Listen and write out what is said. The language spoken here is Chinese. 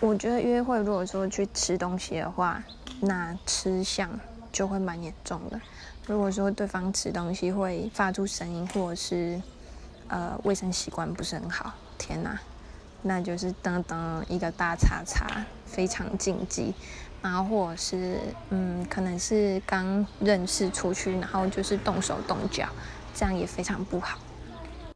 我觉得约会如果说去吃东西的话，那吃相就会蛮严重的。如果说对方吃东西会发出声音，或者是呃卫生习惯不是很好，天哪，那就是噔噔一个大叉叉，非常禁忌。然后或者是嗯，可能是刚认识出去，然后就是动手动脚，这样也非常不好。